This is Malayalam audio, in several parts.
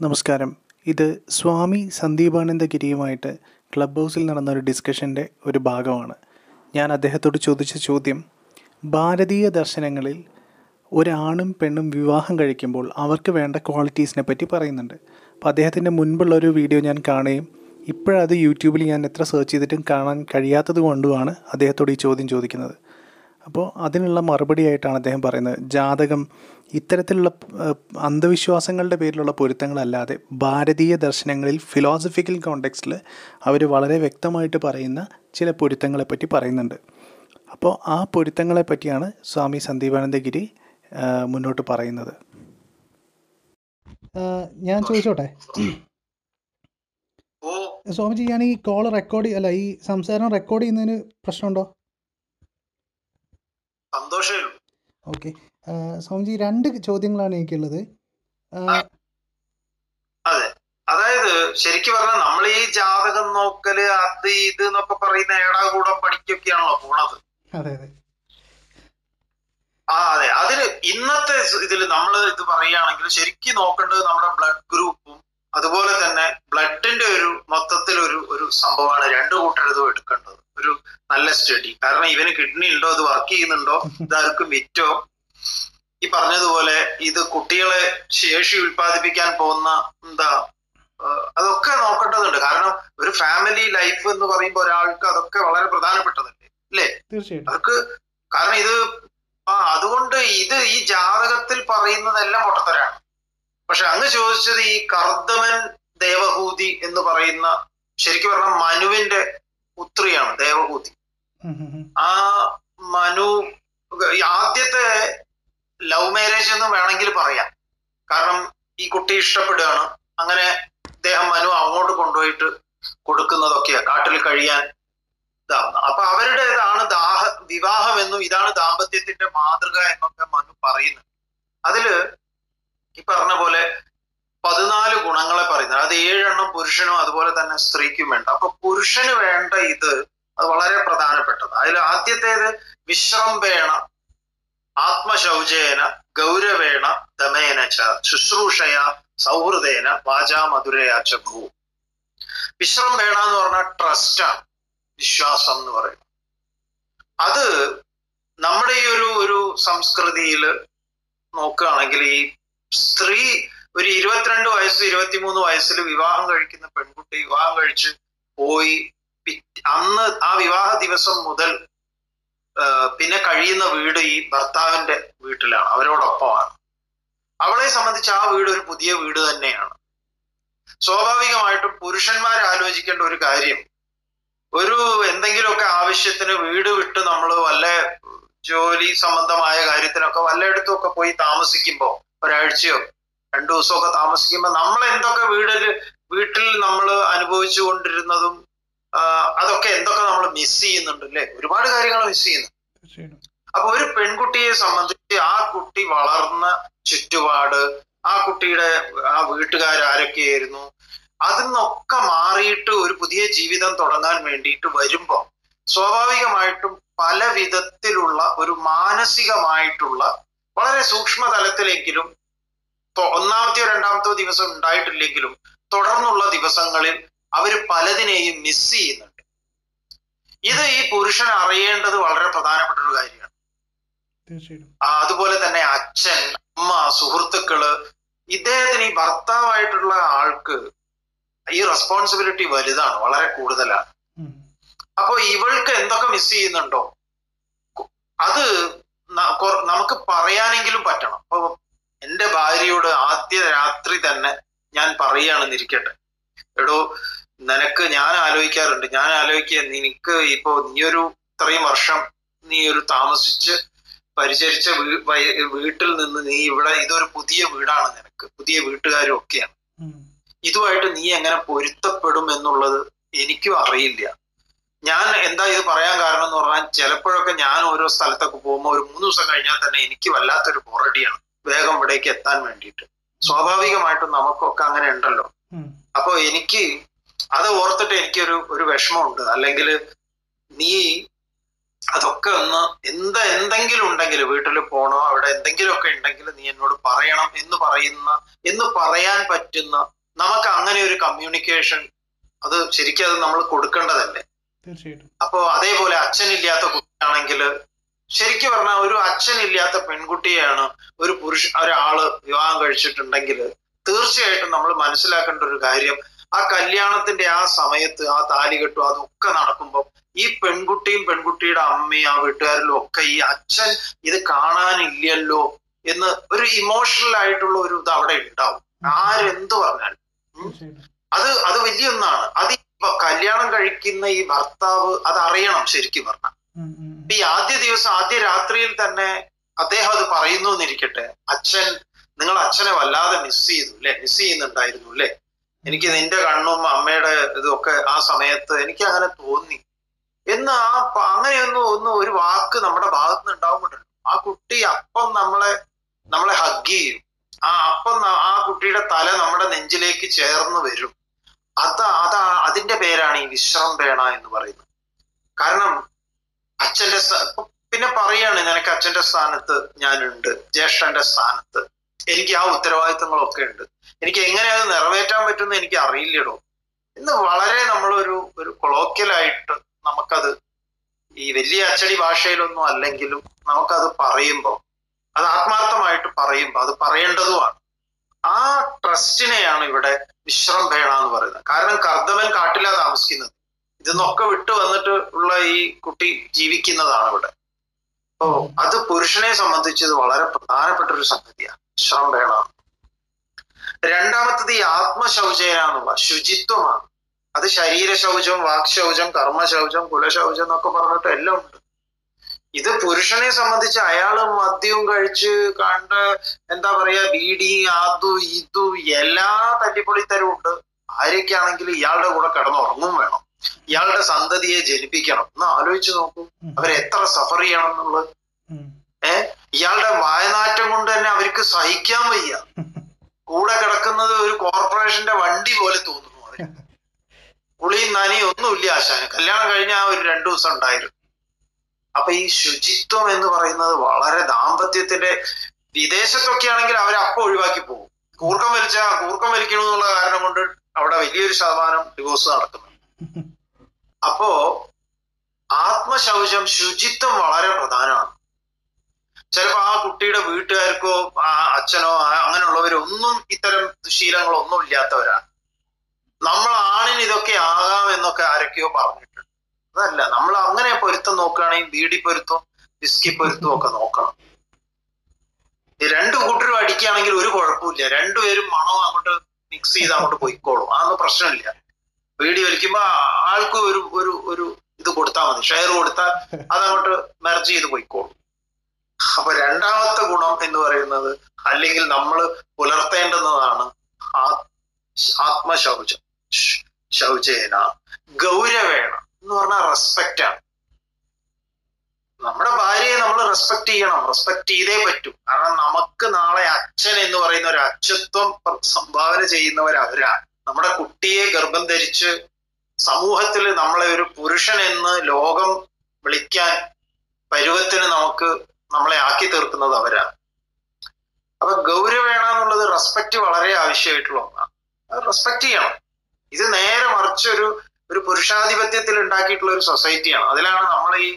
നമസ്കാരം. ഇത് സ്വാമി സന്ദീപാനന്ദഗിരിയുമായിട്ട് ക്ലബ് ഹൗസിൽ നടന്ന ഒരു ഡിസ്കഷന്റെ ഒരു ഭാഗമാണ്. ഞാൻ അദ്ദേഹത്തോട് ചോദിച്ച ചോദ്യം ഭാരതീയ ദർശനങ്ങളിൽ ഒരാണും പെണ്ണും വിവാഹം കഴിക്കുമ്പോൾ അവർക്ക് വേണ്ട ക്വാളിറ്റീസിനെ പറ്റി പറയുന്നുണ്ട്. അപ്പോൾ അദ്ദേഹത്തിന്റെ മുൻപുള്ള ഒരു വീഡിയോ ഞാൻ കാണുകയും ഇപ്പോഴത് യൂട്യൂബിൽ ഞാൻ എത്ര സെർച്ച് ചെയ്തിട്ടും കാണാൻ കഴിയാത്തത് കൊണ്ടുമാണ് അദ്ദേഹത്തോട് ഈ ചോദ്യം ചോദിക്കുന്നത്. അപ്പോൾ അതിനുള്ള മറുപടിയായിട്ടാണ് അദ്ദേഹം പറയുന്നത്. ജാതകം ഇത്തരത്തിലുള്ള അന്ധവിശ്വാസങ്ങളുടെ പേരിലുള്ള പൊരുത്തങ്ങളല്ലാതെ ഭാരതീയ ദർശനങ്ങളിൽ ഫിലോസഫിക്കൽ കോണ്ടെക്സ്റ്റിൽ അവർ വളരെ വ്യക്തമായിട്ട് പറയുന്ന ചില പൊരുത്തങ്ങളെപ്പറ്റി പറയുന്നുണ്ട്. അപ്പോൾ ആ പൊരുത്തങ്ങളെ പറ്റിയാണ് സ്വാമി സന്ദീപാനന്ദഗിരി മുന്നോട്ട് പറയുന്നത്. ഞാൻ ചോദിച്ചോട്ടെ? സ്വാമിജി ഞാൻ ഈ കോൾ റെക്കോർഡ് അല്ല ഈ സംസാരം റെക്കോർഡ് ചെയ്യുന്നതിന് പ്രശ്നമുണ്ടോ? സന്തോഷമേ ഉള്ളൂ ഓക്കെ സ്വാമിജി രണ്ട് ചോദ്യങ്ങളാണ് എനിക്കുള്ളത്. അതെ. അതായത് ശരിക്കും പറഞ്ഞാൽ നമ്മൾ ഈ ജാതകം നോക്കൽ അത് ഇത് എന്നൊക്കെ പറയുന്ന ഏടാകൂടം പഠിക്കൊക്കെയാണല്ലോ പോണത്. അതെ അതെ. ആ അതെ. അതിന് ഇന്നത്തെ ഇതിൽ നമ്മൾ ഇത് പറയുകയാണെങ്കിൽ ശരിക്കും നോക്കേണ്ടത് നമ്മുടെ ബ്ലഡ് ഗ്രൂപ്പും അതുപോലെ തന്നെ ബ്ലഡിന്റെ ഒരു മൊത്തത്തിൽ ഒരു ഒരു സംഭവമാണ് രണ്ടു കൂട്ടരതും എടുക്കേണ്ടത് കാരണം ഇവന് കിഡ്നി ഉണ്ടോ? അത് വർക്ക് ചെയ്യുന്നുണ്ടോ? ഇതാർക്കും വിറ്റോ? ഈ പറഞ്ഞതുപോലെ ഇത് കുട്ടികളെ ശേഷി ഉൽപ്പാദിപ്പിക്കാൻ പോകുന്ന എന്താ അതൊക്കെ നോക്കേണ്ടതുണ്ട്. കാരണം ഒരു ഫാമിലി ലൈഫ് എന്ന് പറയുമ്പോൾ ഒരാൾക്ക് അതൊക്കെ വളരെ പ്രധാനപ്പെട്ടതല്ലേ? അല്ലേ? അവർക്ക് കാരണം ഇത് ആ അതുകൊണ്ട് ഇത് ഈ ജാതകത്തിൽ പറയുന്നതെല്ലാം പൊട്ടത്തരാണ്. പക്ഷെ അങ്ങ് ചോദിച്ചത് ഈ കർദമൻ ദേവഹൂതി എന്ന് പറയുന്ന ശരിക്കും പറഞ്ഞാൽ മനുവിന്റെ പുത്രിയാണ് ദേവഹൂതി. ആ മനു ആദ്യത്തെ ലവ് മാരേജ് എന്ന് വേണമെങ്കിൽ പറയാം. കാരണം ഈ കുട്ടി ഇഷ്ടപ്പെടുകയാണ്. അങ്ങനെ അദ്ദേഹം മനു അങ്ങോട്ട് കൊണ്ടുപോയിട്ട് കൊടുക്കുന്നതൊക്കെയാ. കാട്ടിൽ കഴിയാൻ ഇതാവുന്നത് അപ്പൊ അവരുടെ ഇതാണ് ദാഹ വിവാഹം എന്നും ഇതാണ് ദാമ്പത്യത്തിന്റെ മാതൃക എന്നൊക്കെ മനു പറയുന്നു. അതിൽ ഈ പറഞ്ഞ പോലെ പതിനാല് ഗുണങ്ങളെ പറയുന്നത് അത് ഏഴെണ്ണം പുരുഷനും അതുപോലെ തന്നെ സ്ത്രീക്കും വേണ്ട. അപ്പൊ പുരുഷന് വേണ്ട ഇത് അത് വളരെ പ്രധാനപ്പെട്ടത്. അതിൽ ആദ്യത്തേത് വിശ്രംഭേണ ആത്മശൗചേന ഗൗരവേണ ദമേന ച ശുശ്രൂഷയ സൗഹൃദേന വാചാ മധുരയാ ച ഭൂ. വിശ്രംഭേണ എന്ന് പറഞ്ഞാൽ ട്രസ്റ്റാണ് വിശ്വാസം എന്ന് പറയുന്നത് അത് നമ്മുടെ ഈ ഒരു ഒരു സംസ്കൃതിയിൽ നോക്കുകയാണെങ്കിൽ ഈ സ്ത്രീ ഒരു ഇരുപത്തിരണ്ട് വയസ്സ് ഇരുപത്തിമൂന്ന് വയസ്സിൽ വിവാഹം കഴിക്കുന്ന പെൺകുട്ടി വിവാഹം കഴിച്ച് പോയി അന്ന് ആ വിവാഹ ദിവസം മുതൽ പിന്നെ കഴിയുന്ന വീട് ഈ ഭർത്താവിന്റെ വീട്ടിലാണ് അവരോടൊപ്പമാണ്. അവളെ സംബന്ധിച്ച് ആ വീട് ഒരു പുതിയ വീട് തന്നെയാണ്. സ്വാഭാവികമായിട്ടും പുരുഷന്മാർ ആലോചിക്കേണ്ട ഒരു കാര്യം ഒരു എന്തെങ്കിലുമൊക്കെ ആവശ്യത്തിന് വീട് വിട്ട് നമ്മൾ വല്ല ജോലി സംബന്ധമായ കാര്യത്തിനൊക്കെ വല്ലയിടത്തുമൊക്കെ പോയി താമസിക്കുമ്പോൾ ഒരാഴ്ചയോ രണ്ടു ദിവസമൊക്കെ താമസിക്കുമ്പോൾ നമ്മൾ എന്തൊക്കെ വീടിൽ വീട്ടിൽ നമ്മൾ അനുഭവിച്ചു കൊണ്ടിരുന്നതും അതൊക്കെ എന്തൊക്കെ നമ്മൾ മിസ് ചെയ്യുന്നുണ്ട് അല്ലേ ഒരുപാട് കാര്യങ്ങൾ മിസ് ചെയ്യുന്നു. അപ്പൊ ഒരു പെൺകുട്ടിയെ സംബന്ധിച്ച് ആ കുട്ടി വളർന്ന ചുറ്റുപാട് ആ കുട്ടിയുടെ ആ വീട്ടുകാർ ആരൊക്കെയായിരുന്നു നിന്നൊക്കെ മാറിയിട്ട് ഒരു പുതിയ ജീവിതം തുടങ്ങാൻ വേണ്ടിയിട്ട് വരുമ്പോൾ സ്വാഭാവികമായിട്ടും പല വിധത്തിലുള്ള ഒരു മാനസികമായിട്ടുള്ള വളരെ സൂക്ഷ്മ തലത്തിലെങ്കിലും ഒന്നാമത്തെയോ രണ്ടാമത്തെയോ ദിവസം ഉണ്ടായിട്ടില്ലെങ്കിലും തുടർന്നുള്ള ദിവസങ്ങളിൽ അവർ പലതിനെയും മിസ് ചെയ്യുന്നുണ്ട്. ഇത് ഈ പുരുഷൻ അറിയേണ്ടത് വളരെ പ്രധാനപ്പെട്ട ഒരു കാര്യമാണ് അതുപോലെ തന്നെ അച്ഛൻ അമ്മ സുഹൃത്തുക്കൾ ഇദ്ദേഹത്തിന് ഈ ഭർത്താവായിട്ടുള്ള ആൾക്ക് ഈ റെസ്പോൺസിബിലിറ്റി വലുതാണ് വളരെ കൂടുതലാണ്. അപ്പോ ഇവൾക്ക് എന്തൊക്കെ മിസ് ചെയ്യുന്നുണ്ടോ? അത് നമുക്ക് പറയാനെങ്കിലും പറ്റണം. അപ്പൊ എന്റെ ഭാര്യയോട് ആദ്യ രാത്രി തന്നെ ഞാൻ പറയുകയാണെന്നിരിക്കട്ടെ എടോ നിനക്ക് ഞാൻ ആലോചിക്കാറുണ്ട്. ഞാൻ ആലോചിക്കുക നിനക്ക് ഇപ്പോ നീയൊരു ഇത്രയും വർഷം നീ ഒരു താമസിച്ച് പരിചരിച്ച വീട്ടിൽ നിന്ന് നീ ഇവിടെ ഇതൊരു പുതിയ വീടാണ് നിനക്ക്. പുതിയ വീട്ടുകാരും ഒക്കെയാണ്. ഇതുമായിട്ട് നീ എങ്ങനെ പൊരുത്തപ്പെടും എന്നുള്ളത് എനിക്കും അറിയില്ല. ഞാൻ എന്താ ഇത് പറയാൻ കാരണം എന്ന് പറഞ്ഞാൽ ചിലപ്പോഴൊക്കെ ഞാൻ ഓരോ സ്ഥലത്തൊക്കെ പോകുമ്പോൾ ഒരു മൂന്ന് ദിവസം കഴിഞ്ഞാൽ തന്നെ എനിക്ക് വല്ലാത്തൊരു ബോറടിയാണ് വേഗം ഇവിടേക്ക് എത്താൻ വേണ്ടിയിട്ട്. സ്വാഭാവികമായിട്ടും നമുക്കൊക്കെ അങ്ങനെ ഉണ്ടല്ലോ. അപ്പൊ എനിക്ക് അത് ഓർത്തിട്ട് എനിക്കൊരു ഒരു വിഷമമുണ്ട്. അല്ലെങ്കിൽ നീ അതൊക്കെ ഒന്ന് എന്താ എന്തെങ്കിലും ഉണ്ടെങ്കിൽ വീട്ടിൽ പോണോ അവിടെ എന്തെങ്കിലുമൊക്കെ ഉണ്ടെങ്കിൽ നീ എന്നോട് പറയണം എന്ന് പറയുന്ന എന്ന് പറയാൻ പറ്റുന്ന നമുക്ക് അങ്ങനെ ഒരു കമ്മ്യൂണിക്കേഷൻ അത് ശരിക്കും അത് നമ്മൾ കൊടുക്കേണ്ടതല്ലേ? അപ്പോ അതേപോലെ അച്ഛനില്ലാത്ത കുട്ടിയാണെങ്കിൽ ശരിക്കും പറഞ്ഞാൽ ഒരു അച്ഛനില്ലാത്ത പെൺകുട്ടിയാണ് ഒരു പുരുഷ ഒരാൾ വിവാഹം കഴിച്ചിട്ടുണ്ടെങ്കിൽ തീർച്ചയായിട്ടും നമ്മൾ മനസ്സിലാക്കേണ്ട ഒരു കാര്യം ആ കല്യാണത്തിന്റെ ആ സമയത്ത് ആ താലി കെട്ടും അതൊക്കെ നടക്കുമ്പോൾ ഈ പെൺകുട്ടിയും പെൺകുട്ടിയുടെ അമ്മയും ആ വീട്ടുകാരിലും ഒക്കെ ഈ അച്ഛൻ ഇത് കാണാനില്ലല്ലോ എന്ന് ഒരു ഇമോഷണൽ ആയിട്ടുള്ള ഒരു ഇത് അവിടെ ഉണ്ടാവും. ആരെന്ത് പറഞ്ഞാലും. അത് അത് വലിയ ഒന്നാണ് അത് ഇപ്പൊ കല്യാണം കഴിക്കുന്ന ഈ ഭർത്താവ് അത് അറിയണം ശരിക്കും പറഞ്ഞാൽ. ഈ ആദ്യ ദിവസം ആദ്യ രാത്രിയിൽ തന്നെ അദ്ദേഹം അത് പറയുന്നു എന്നിരിക്കട്ടെ. അച്ഛൻ നിങ്ങൾ അച്ഛനെ വല്ലാതെ മിസ് ചെയ്തു അല്ലെ? മിസ് ചെയ്യുന്നുണ്ടായിരുന്നു അല്ലെ? എനിക്ക് നിന്റെ കണ്ണും അമ്മയുടെ ഇതൊക്കെ ആ സമയത്ത് എനിക്ക് അങ്ങനെ തോന്നി. എന്ന് ആ അങ്ങനെയൊന്നും ഒന്നും ഒരു വാക്ക് നമ്മുടെ ഭാഗത്ത് നിന്ന് ഉണ്ടാവുമ്പോണ്ടല്ലോ ആ കുട്ടി അപ്പം നമ്മളെ നമ്മളെ ഹഗ് ചെയ്യും. ആ അപ്പം ആ കുട്ടിയുടെ തല നമ്മുടെ നെഞ്ചിലേക്ക് ചേർന്ന് വരും. അത് അതാ അതിന്റെ പേരാണ് ഈ വിശ്രംഭേണ എന്ന് പറയുന്നത്. കാരണം അച്ഛന്റെ പിന്നെ പറയാണ് നിനക്ക് അച്ഛന്റെ സ്ഥാനത്ത് ഞാനുണ്ട് ജ്യേഷ്ഠന്റെ സ്ഥാനത്ത്. എനിക്ക് ആ ഉത്തരവാദിത്തങ്ങളൊക്കെ ഉണ്ട്. എനിക്ക് എങ്ങനെ അത് നിറവേറ്റാൻ പറ്റുമെന്ന് എനിക്ക് അറിയില്ലടോ. ഇന്ന് വളരെ നമ്മളൊരു ഒരു കൊളോക്കിയലായിട്ട് നമുക്കത് ഈ വലിയ അച്ചടി ഭാഷയിലൊന്നും അല്ലെങ്കിലും നമുക്കത് പറയുമ്പോൾ അത് ആത്മാർത്ഥമായിട്ട് പറയുമ്പോൾ അത് പറയേണ്ടതുമാണ്. ആ ട്രസ്റ്റിനെയാണ് ഇവിടെ വിശ്രംഭേണ എന്ന് പറയുന്നത്. കാരണം കർദമൻ കാട്ടിലാ താമസിക്കുന്നത്. ഇതെന്നൊക്കെ വിട്ടു വന്നിട്ട് ഉള്ള ഈ കുട്ടി ജീവിക്കുന്നതാണ് ഇവിടെ. അപ്പോ അത് പുരുഷനെ സംബന്ധിച്ച് ഇത് വളരെ പ്രധാനപ്പെട്ട ഒരു സംഗതിയാണ് വിശ്രംഭേണ രണ്ടാമത്തത് ഈ ആത്മശൗചയാണുള്ള എന്നുള്ള ശുചിത്വമാണ്. അത് ശരീര ശൗചം കർമ്മശൗചം ശൗചം കർമ്മ ശൗചം കുലശൗചം എന്നൊക്കെ പറഞ്ഞിട്ട് എല്ലാം ഉണ്ട്. ഇത് പുരുഷനെ സംബന്ധിച്ച് അയാൾ മദ്യവും കഴിച്ച് കണ്ട് എന്താ പറയാ ബീഡി അതു ഇതു എല്ലാ തല്ലിപ്പൊളിത്തരവും ഉണ്ട് ആരൊക്കെയാണെങ്കിൽ ഇയാളുടെ കൂടെ കിടന്നുറങ്ങും വേണം. ഇയാളുടെ സന്തതിയെ ജനിപ്പിക്കണം. എന്ന് ആലോചിച്ച് നോക്കൂ. അവരെത്ര സഫർ ചെയ്യണം എന്നുള്ളത്. ഏഹ്? ഇയാളുടെ വായനാറ്റം കൊണ്ട് തന്നെ അവർക്ക് സഹിക്കാൻ വയ്യ. കൂടെ കിടക്കുന്നത് ഒരു കോർപ്പറേഷന്റെ വണ്ടി പോലെ തോന്നുന്നു അവർ കുളിയും നനയും ഒന്നുമില്ല ആശാന്. കല്യാണം കഴിഞ്ഞ ആ ഒരു രണ്ടു ദിവസം ഉണ്ടായിരുന്നു. അപ്പൊ ഈ ശുചിത്വം എന്ന് പറയുന്നത് വളരെ ദാമ്പത്യത്തിന്റെ വിദേശത്തൊക്കെ ആണെങ്കിൽ അവർ അപ്പൊ ഒഴിവാക്കി പോകും. കൂർക്കം വലിച്ച കൂർക്കം വലിക്കണമെന്നുള്ള കാരണം കൊണ്ട് അവിടെ വലിയൊരു ശതമാനം ഡിവോഴ്സ് നടക്കുന്നു. അപ്പോ ആത്മശൗചം ശുചിത്വം വളരെ പ്രധാനമാണ്. ചിലപ്പോ ആ കുട്ടിയുടെ വീട്ടുകാർക്കോ ആ അച്ഛനോ അങ്ങനെയുള്ളവരൊന്നും ഇത്തരം ശീലങ്ങളൊന്നും ഇല്ലാത്തവരാണ്. നമ്മൾ ആണിന് ഇതൊക്കെ ആകാം എന്നൊക്കെ ആരൊക്കെയോ പറഞ്ഞിട്ടുണ്ട്. അതല്ല നമ്മൾ അങ്ങനെ പൊരുത്തം നോക്കുകയാണെങ്കിൽ ബീഡി പൊരുത്തം വിസ്കി പൊരുത്തം ഒക്കെ നോക്കണം. രണ്ടു കൂട്ടരും അടിക്കുകയാണെങ്കിൽ ഒരു കുഴപ്പമില്ല രണ്ടുപേരും മണം അങ്ങോട്ട് മിക്സ് ചെയ്ത് അങ്ങോട്ട് പോയിക്കോളും. അതൊന്നും പ്രശ്നമില്ല. ബീഡി വലിക്കുമ്പോ ആൾക്ക് ഒരു ഒരു ഒരു ഇത് കൊടുത്താൽ മതി. ഷെയർ കൊടുത്താൽ അതങ്ങോട്ട് മെർജ് ചെയ്ത് പോയിക്കോളും. അപ്പൊ രണ്ടാമത്തെ ഗുണം എന്ന് പറയുന്നത് അല്ലെങ്കിൽ നമ്മൾ പുലർത്തേണ്ടുന്നതാണ് ആത്മശൗചം. ശൗചേന. ഗൗരവേണ എന്ന് പറഞ്ഞാൽ റെസ്പെക്റ്റ് ആണ്. നമ്മുടെ ഭാര്യയെ നമ്മൾ റെസ്പെക്ട് ചെയ്യണം. റെസ്പെക്ട് ചെയ്തേ പറ്റൂ. കാരണം നമുക്ക് നാളെ അച്ഛൻ എന്ന് പറയുന്ന ഒരു അച്ഛത്വം സംഭാവന ചെയ്യുന്നവർ അവരാണ് നമ്മുടെ കുട്ടിയെ ഗർഭം ധരിച്ച് സമൂഹത്തിൽ നമ്മളെ ഒരു പുരുഷൻ എന്ന് ലോകം വിളിക്കാൻ പരുവത്തിന് നമുക്ക് നമ്മളെ ആക്കി തീർക്കുന്നത് അവരാണ്. അപ്പൊ വേണം എന്നുള്ളത് റെസ്പെക്ട് വളരെ ആവശ്യമായിട്ടുള്ള ഒന്നാണ്. അത് റെസ്പെക്ട് ചെയ്യണം. ഇത് നേരെ മറിച്ചൊരു ഒരു ഒരു പുരുഷാധിപത്യത്തിൽ ഉണ്ടാക്കിയിട്ടുള്ള ഒരു സൊസൈറ്റിയാണ് അതിലാണ് നമ്മൾ ഈ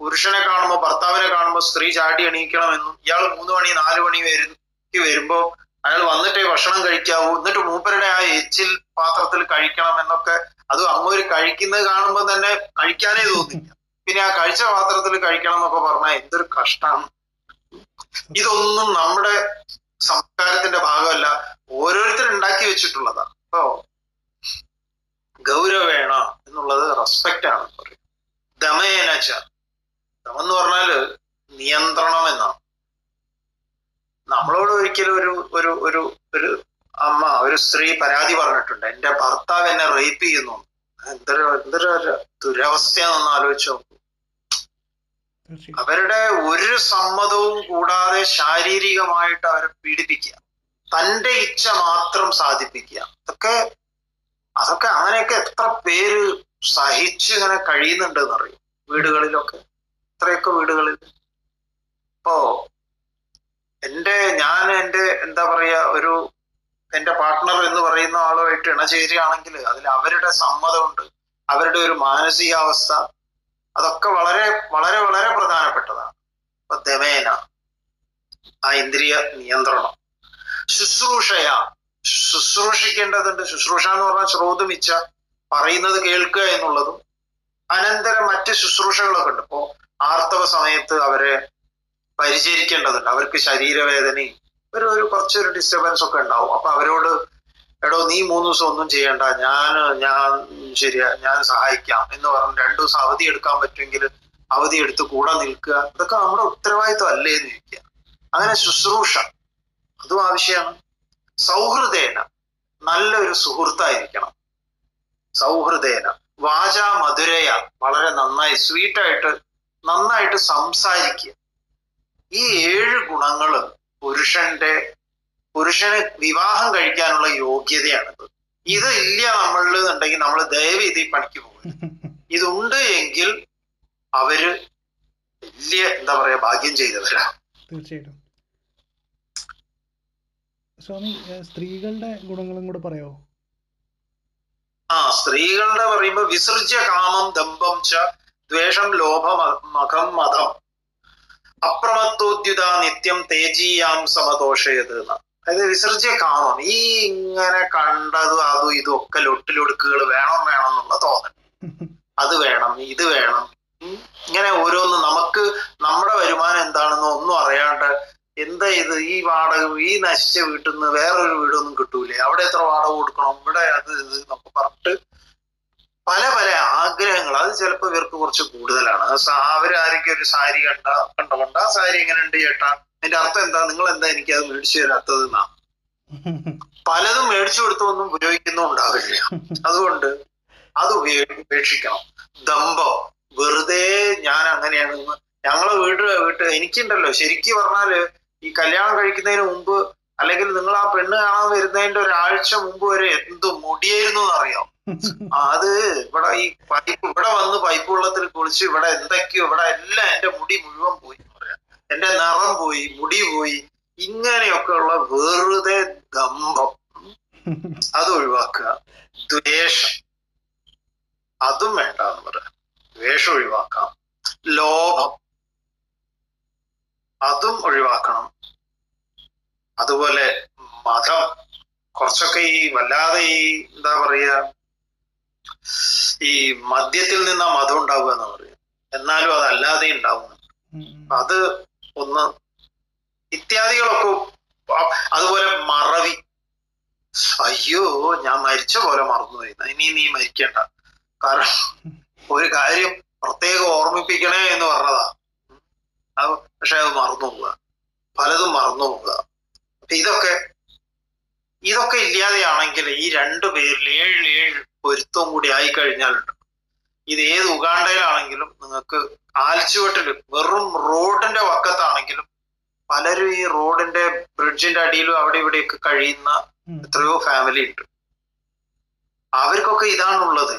പുരുഷനെ കാണുമ്പോൾ ഭർത്താവിനെ കാണുമ്പോൾ സ്ത്രീ ചാടി എണീക്കണമെന്നും ഇയാൾ മൂന്ന് മണി നാല് മണി വരുക്ക് വരുമ്പോൾ അയാൾ വന്നിട്ടേ ഭക്ഷണം കഴിക്കാവൂ എന്നിട്ട് മൂപ്പരുടെ ആ എച്ചിൽ പാത്രത്തിൽ കഴിക്കണം എന്നൊക്കെ അതും അങ്ങോട്ട് കഴിക്കുന്നത് കാണുമ്പോൾ തന്നെ കഴിക്കാനേ തോന്നില്ല. പിന്നെ ആ കഴിച്ച പാത്രത്തിൽ കഴിക്കണം എന്നൊക്കെ പറഞ്ഞാൽ എന്തൊരു കഷ്ടമാണ് ഇതൊന്നും നമ്മുടെ സംസ്കാരത്തിന്റെ ഭാഗമല്ല. ഓരോരുത്തർ ഉണ്ടാക്കി വെച്ചിട്ടുള്ളതാണ് അപ്പോ ഗൗരവേണ എന്നുള്ളത് റെസ്പെക്റ്റ് ആണ്. പറയും ദമേനച്ച ദമം എന്ന് പറഞ്ഞാൽ നിയന്ത്രണം എന്നാണ്. നമ്മളോട് ഒരിക്കലും ഒരു ഒരു ഒരു ഒരു അമ്മ ഒരു സ്ത്രീ പരാതി പറഞ്ഞിട്ടുണ്ട്. എന്റെ ഭർത്താവ് എന്നെ റേപ്പ് ചെയ്യുന്നു. എന്തൊരു എന്തൊരു ദുരവസ്ഥയാണെന്ന് ആലോചിച്ച് നോക്കൂ. അവരുടെ ഒരു സമ്മതവും കൂടാതെ ശാരീരികമായിട്ട് അവരെ പീഡിപ്പിക്കുക. തന്റെ ഇച്ഛ മാത്രം സാധിപ്പിക്കുക. അതൊക്കെ അതൊക്കെ അങ്ങനെയൊക്കെ എത്ര പേര് സഹിച്ച് ഇങ്ങനെ കഴിയുന്നുണ്ട് എന്നറിയും വീടുകളിലൊക്കെ. എത്രയൊക്കെ വീടുകളിൽ. ഇപ്പോ എന്റെ ഞാൻ എന്റെ എന്താ പറയാ ഒരു എന്റെ പാർട്ട്ണർ എന്ന് പറയുന്ന ആളുമായിട്ട് ഇണചേരുകയാണെങ്കിൽ അതിൽ അവരുടെ സമ്മതമുണ്ട് അവരുടെ ഒരു മാനസികാവസ്ഥ അതൊക്കെ വളരെ വളരെ വളരെ പ്രധാനപ്പെട്ടതാണ്. ഇപ്പൊ ദമേന ആ ഇന്ദ്രിയ നിയന്ത്രണം. ശുശ്രൂഷയ. ശുശ്രൂഷിക്കേണ്ടതുണ്ട്. ശുശ്രൂഷ എന്ന് പറഞ്ഞാൽ ശ്രോതുമിച്ച പറയുന്നത് കേൾക്കുക എന്നുള്ളതും അനന്തരം മറ്റ് ശുശ്രൂഷകളൊക്കെ ഉണ്ട്. ഇപ്പോ ആർത്തവ സമയത്ത് അവരെ പരിചരിക്കേണ്ടതുണ്ട്. അവർക്ക് ശരീരവേദനയും ഒരു ഒരു കുറച്ചൊരു ഡിസ്റ്റർബൻസ് ഒക്കെ ഉണ്ടാവും. അപ്പൊ അവരോട് എടോ നീ മൂന്ന് ദിവസം ഒന്നും ചെയ്യണ്ട. ഞാൻ ഞാൻ ശരിയാ ഞാൻ സഹായിക്കാം. എന്ന് പറഞ്ഞ് രണ്ടു ദിവസം അവധി എടുക്കാൻ പറ്റുമെങ്കിൽ അവധി എടുത്ത് കൂടെ നിൽക്കുക. ഇതൊക്കെ നമ്മുടെ ഉത്തരവാദിത്വം അല്ലേ എന്ന് ചോദിക്കുക. അങ്ങനെ ശുശ്രൂഷ. അതും ആവശ്യമാണ് സൗഹൃദേന. നല്ലൊരു സുഹൃത്തായിരിക്കണം. സൗഹൃദേന. വാച മധുരയ. വളരെ നന്നായി സ്വീറ്റായിട്ട് നന്നായിട്ട് സംസാരിക്കുക. ഈ ഏഴ് ഗുണങ്ങളും പുരുഷന്റെ പുരുഷന് വിവാഹം കഴിക്കാനുള്ള യോഗ്യതയാണിത്. ഇത് ഇല്ല നമ്മളിൽ എന്നുണ്ടെങ്കിൽ നമ്മൾ ദയവ് ഇത് പണിക്ക് പോകും ഇതുണ്ട് എങ്കിൽ അവർ വലിയ എന്താ പറയാ ഭാഗ്യം ചെയ്തവരാ. തീർച്ചയായിട്ടും. സ്വാമി സ്ത്രീകളുടെ ഗുണങ്ങളും കൂടെ പറയോ ആ സ്ത്രീകളുടെ പറയുമ്പോ വിസർജ്യ കാമം ദമ്പം ച ദ്വേഷം ലോഭം മഖം മതം. അപ്രമത്തോദ്യുത നിത്യം തേജീയാം സമദോഷയത് അതായത് വിസർജ്യ കാണും ഈ ഇങ്ങനെ കണ്ടതും അതും ഇതും ഒക്കെ ലൊട്ടിലൊടുക്കുകൾ വേണം വേണം എന്നുള്ള തോന്നൽ. അത് വേണം ഇത് വേണം. ഇങ്ങനെ ഓരോന്ന് നമുക്ക് നമ്മുടെ വരുമാനം എന്താണെന്ന് ഒന്നും അറിയാണ്ട് എന്താ ഇത്? ഈ വാടക ഈ നശിച്ച വീട്ടിൽ നിന്ന് വേറൊരു വീടൊന്നും കിട്ടൂലേ? അവിടെ എത്ര വാടക കൊടുക്കണം? ഇവിടെ അത് ഇത് നമുക്ക് പറഞ്ഞിട്ട് പല പല ആഗ്രഹങ്ങൾ. അത് ചിലപ്പോൾ ഇവർക്ക് കുറച്ച് കൂടുതലാണ്. അവരാരെങ്കിലും ഒരു സാരി കണ്ട കണ്ടകൊണ്ട് ആ സാരി എങ്ങനെ ഉണ്ട് ചേട്ടാ? അതിന്റെ അർത്ഥം എന്താ? നിങ്ങൾ എന്താ എനിക്ക് അത് മേടിച്ചു തരാത്തത് എന്നാ പലതും മേടിച്ചു കൊടുത്തൊന്നും ഉപയോഗിക്കുന്നും ഉണ്ടാവില്ല. അതുകൊണ്ട് അത് ഉപയോഗി- ഉപേക്ഷിക്കണം. ദമ്പം. വെറുതെ ഞാൻ അങ്ങനെയാണ് ഞങ്ങളെ വീട് വീട്ട് എനിക്കുണ്ടല്ലോ. ശരിക്കും പറഞ്ഞാൽ ഈ കല്യാണം കഴിക്കുന്നതിന് മുമ്പ് അല്ലെങ്കിൽ നിങ്ങൾ ആ പെണ്ണ് കാണാൻ വരുന്നതിന്റെ ഒരാഴ്ച മുമ്പ് വരെ എന്ത് മുടിയായിരുന്നു എന്നറിയാം അത് ഇവിടെ ഈ പൈപ്പ് ഇവിടെ വന്ന് പൈപ്പ് വെള്ളത്തിൽ കുളിച്ച് ഇവിടെ എന്തൊക്കെയോ ഇവിടെ എല്ലാം എന്റെ മുടി മുഴുവൻ പോയി എന്റെ നിറം പോയി മുടി പോയി. ഇങ്ങനെയൊക്കെയുള്ള വെറുതെ ദമ്പം. അത് ഒഴിവാക്കുക. ദ്വേഷം. അതും വേണ്ട എന്ന് പറയാം. ദ്വേഷം ഒഴിവാക്കാം. ലോഭം. അതും ഒഴിവാക്കണം. അതുപോലെ മതം. കുറച്ചൊക്കെ ഈ വല്ലാതെ ഈ എന്താ പറയുക ഈ മദ്യത്തിൽ നിന്നാ മതം ഉണ്ടാവുക എന്ന് പറയും എന്നാലും അതല്ലാതെ ഉണ്ടാവും അത് ഒന്ന് ഇത്യാദികളൊക്കെ അതുപോലെ മറവി. അയ്യോ ഞാൻ മരിച്ച പോലെ മറന്നുപോയി ഇനി നീ മരിക്കണ്ട. കാരണം ഒരു കാര്യം പ്രത്യേകം ഓർമ്മിപ്പിക്കണേ എന്ന് പറഞ്ഞതാ. അത് പക്ഷെ അത് മറന്നു പോവുക. പലതും മറന്നു പോവുക. അപ്പൊ ഇതൊക്കെ ഇതൊക്കെ ഇല്ലാതെയാണെങ്കിൽ ഈ രണ്ടു പേരിൽ ഏഴ് ഏഴ് പൊരുത്തവും കൂടി ആയി കഴിഞ്ഞാലുണ്ട് ഇത് ഏത് ഉഗാണ്ടയിലാണെങ്കിലും നിങ്ങൾക്ക് ആൽച്ചുവട്ടിൽ വെറും റോഡിന്റെ വക്കത്താണെങ്കിലും പലരും ഈ റോഡിന്റെ ബ്രിഡ്ജിന്റെ അടിയിലും അവിടെ ഇവിടെയൊക്കെ കഴിയുന്ന എത്രയോ ഫാമിലി ഉണ്ട്. അവർക്കൊക്കെ ഇതാണുള്ളത്.